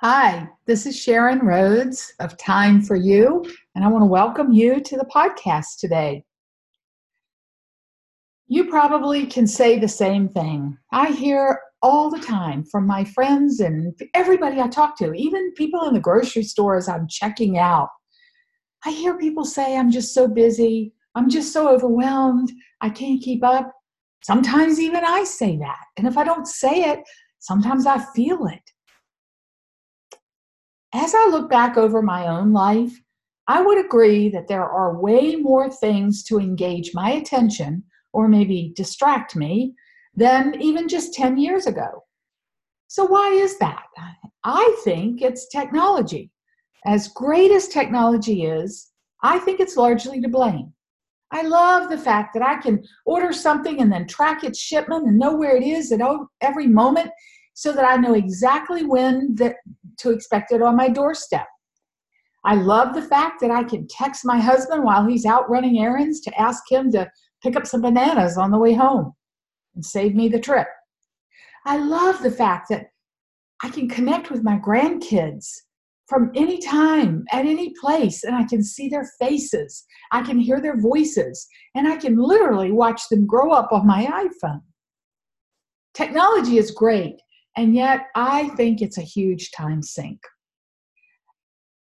Hi, this is Sharon Rhodes of Time for You, and I want to welcome you to the podcast today. You probably can say the same thing. I hear all the time from my friends and everybody I talk to, even people in the grocery stores I'm checking out. I hear people say, I'm just so busy. I'm just so overwhelmed. I can't keep up. Sometimes even I say that. And if I don't say it, sometimes I feel it as I look back over my own life, I would agree that there are way more things to engage my attention or maybe distract me than even just 10 years ago. So, why is that? I think it's technology. As great as technology is, I think it's largely to blame. I love the fact that I can order something and then track its shipment and know where it is at every moment so that I know exactly when that to expect it on my doorstep. I love the fact that I can text my husband while he's out running errands to ask him to pick up some bananas on the way home and save me the trip. I love the fact that I can connect with my grandkids from any time, at any place, and I can see their faces. I can hear their voices, and I can literally watch them grow up on my iPhone. Technology is great, and yet, I think it's a huge time sink.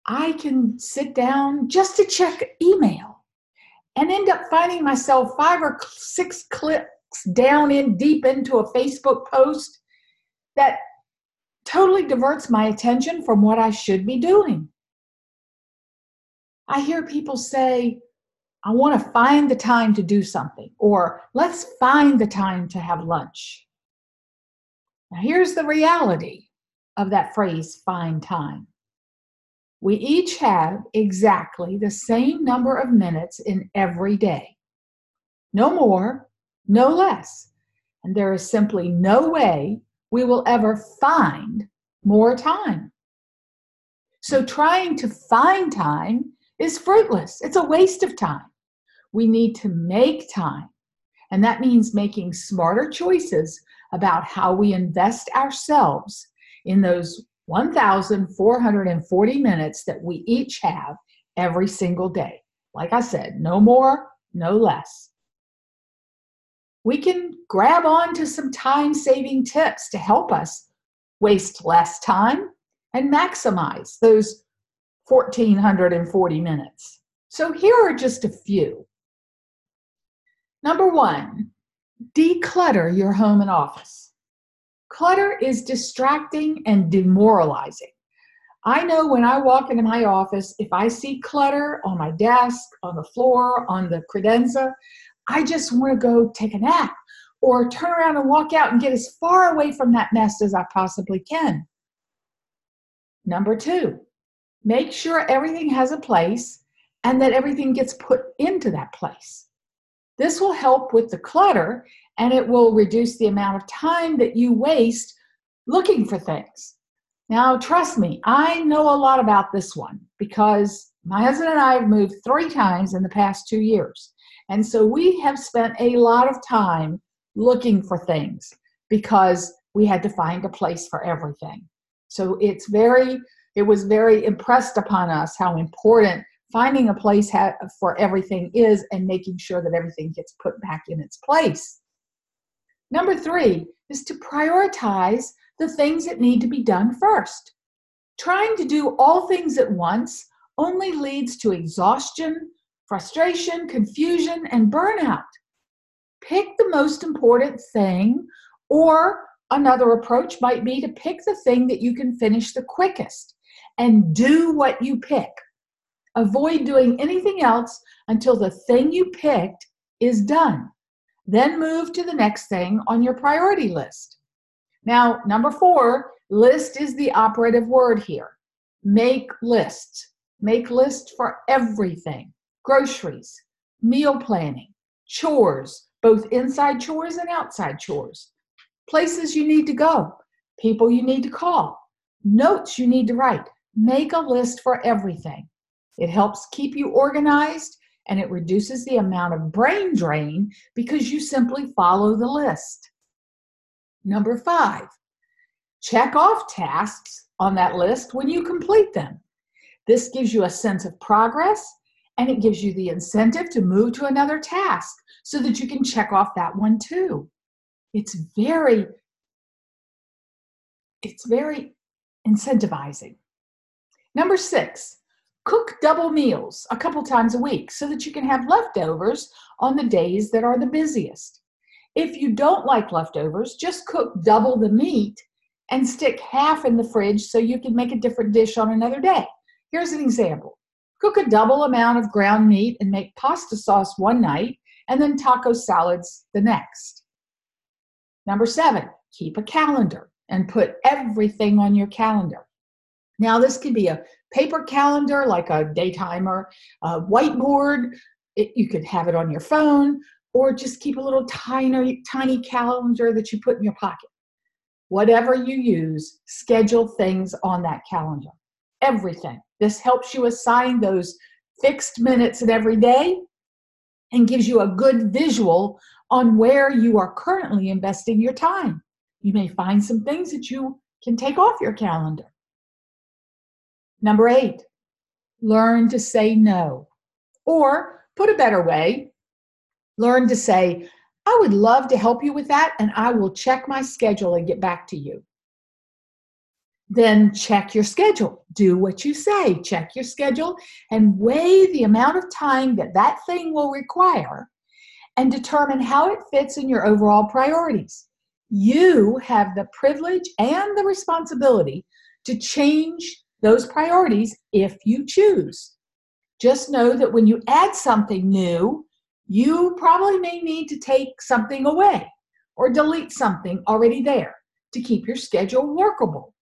I can sit down just to check email and end up finding myself five or six clicks down in deep into a Facebook post that totally diverts my attention from what I should be doing. I hear people say, I want to find the time to do something, or let's find the time to have lunch. Now, here's the reality of that phrase, find time. We each have exactly the same number of minutes in every day. No more, no less. And there is simply no way we will ever find more time. So trying to find time is fruitless, it's a waste of time. We need to make time. And that means making smarter choices about how we invest ourselves in those 1,440 minutes that we each have every single day. Like I said, no more, no less. We can grab on to some time saving tips to help us waste less time and maximize those 1,440 minutes. So here are just a few. Number one, declutter your home and office. Clutter is distracting and demoralizing. I know when I walk into my office, if I see clutter on my desk, on the floor, on the credenza, I just want to go take a nap or turn around and walk out and get as far away from that mess as I possibly can. Number two, make sure everything has a place and that everything gets put into that place. This will help with the clutter and it will reduce the amount of time that you waste looking for things. Now, trust me, I know a lot about this one because my husband and I have moved three times in the past two years. And so we have spent a lot of time looking for things because we had to find a place for everything. So it's very, it was very impressed upon us how important finding a place for everything is and making sure that everything gets put back in its place. Number three is to prioritize the things that need to be done first. Trying to do all things at once only leads to exhaustion, frustration, confusion, and burnout. Pick the most important thing, or another approach might be to pick the thing that you can finish the quickest and do what you pick. Avoid doing anything else until the thing you picked is done. Then move to the next thing on your priority list. Now, number four, list is the operative word here. Make lists. Make lists for everything groceries, meal planning, chores, both inside chores and outside chores, places you need to go, people you need to call, notes you need to write. Make a list for everything. It helps keep you organized and it reduces the amount of brain drain because you simply follow the list. Number five, check off tasks on that list when you complete them. This gives you a sense of progress and it gives you the incentive to move to another task so that you can check off that one too. It's very it's very incentivizing. Number 6, cook double meals a couple times a week so that you can have leftovers on the days that are the busiest. If you don't like leftovers, just cook double the meat and stick half in the fridge so you can make a different dish on another day. Here's an example cook a double amount of ground meat and make pasta sauce one night and then taco salads the next. Number seven, keep a calendar and put everything on your calendar. Now, this could be a paper calendar like a day timer, a whiteboard, it, you could have it on your phone, or just keep a little tiny, tiny calendar that you put in your pocket. Whatever you use, schedule things on that calendar. Everything. This helps you assign those fixed minutes in every day and gives you a good visual on where you are currently investing your time. You may find some things that you can take off your calendar. Number eight, learn to say no. Or, put a better way, learn to say, I would love to help you with that, and I will check my schedule and get back to you. Then check your schedule. Do what you say. Check your schedule and weigh the amount of time that that thing will require and determine how it fits in your overall priorities. You have the privilege and the responsibility to change those priorities if you choose. Just know that when you add something new, you probably may need to take something away or delete something already there to keep your schedule workable.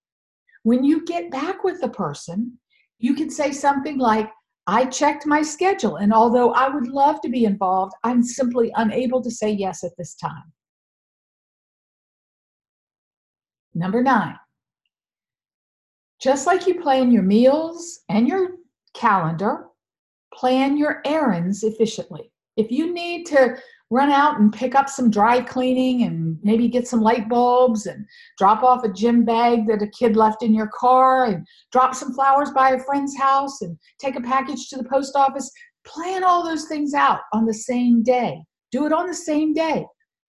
When you get back with the person, you can say something like, I checked my schedule, and although I would love to be involved, I'm simply unable to say yes at this time. Number nine, just like you plan your meals and your calendar, plan your errands efficiently if you need to run out and pick up some dry cleaning and maybe get some light bulbs and drop off a gym bag that a kid left in your car and drop some flowers by a friend's house and take a package to the post office, plan all those things out on the same day. Do it on the same day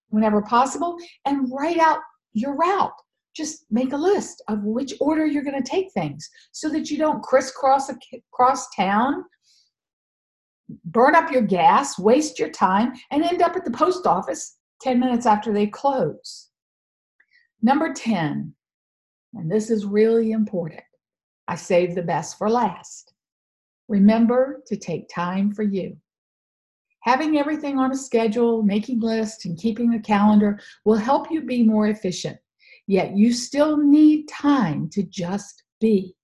whenever possible and write out your route. Just make a list of which order you're going to take things so that you don't crisscross across town burn up your gas, waste your time, and end up at the post office 10 minutes after they close. Number 10, and this is really important, I save the best for last. Remember to take time for you. Having everything on a schedule, making lists, and keeping a calendar will help you be more efficient. Yet you still need time to just be.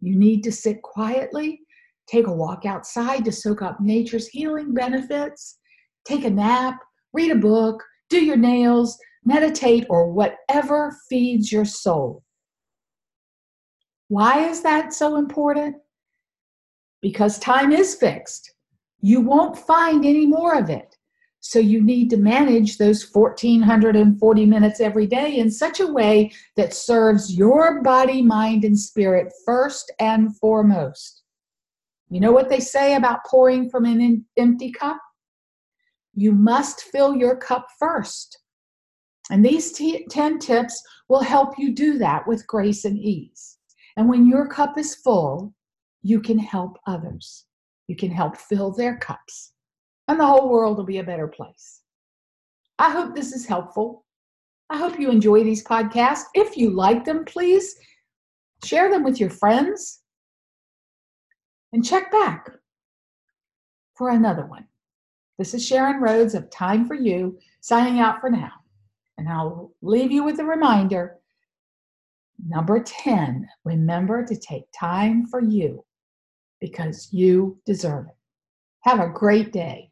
You need to sit quietly take a walk outside to soak up nature's healing benefits, take a nap, read a book, do your nails, meditate, or whatever feeds your soul. Why is that so important? Because time is fixed. You won't find any more of it. So you need to manage those 1440 minutes every day in such a way that serves your body, mind, and spirit first and foremost. You know what they say about pouring from an empty cup? You must fill your cup first. And these t- 10 tips will help you do that with grace and ease. And when your cup is full, you can help others. You can help fill their cups. And the whole world will be a better place. I hope this is helpful. I hope you enjoy these podcasts. If you like them, please share them with your friends and check back for another one. This is Sharon Rhodes of Time for You signing out for now. And I'll leave you with a reminder. Number 10, remember to take time for you because you deserve it. Have a great day.